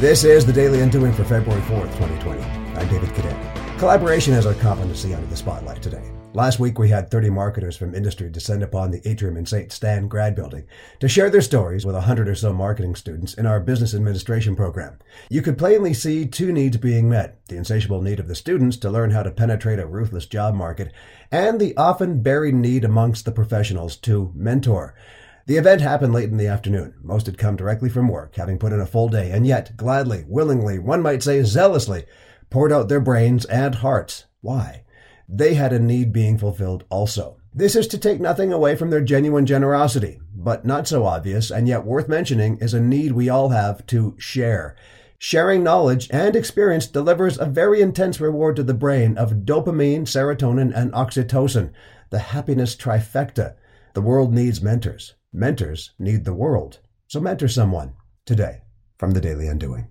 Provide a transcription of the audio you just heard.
This is the Daily Undoing for February 4th, 2020. I'm David Cadet. Collaboration is our competency under the spotlight today. Last week we had 30 marketers from industry descend upon the atrium in SAIT Stan Grad building to share their stories with 100 or so marketing students in our business administration program. You could plainly see two needs being met. The insatiable need of the students to learn how to penetrate a ruthless job market and the often buried need amongst the professionals to mentor. The event happened late in the afternoon. Most had come directly from work, having put in a full day, and yet, gladly, willingly, one might say zealously, poured out their brains and hearts. Why? They had a need being fulfilled also. This is to take nothing away from their genuine generosity, but not so obvious and yet worth mentioning is a need we all have to share. Sharing knowledge and experience delivers a very intense reward to the brain of dopamine, serotonin, and oxytocin, the happiness trifecta. The world needs mentors. Mentors need the world. So mentor someone today from the Daily Undoing.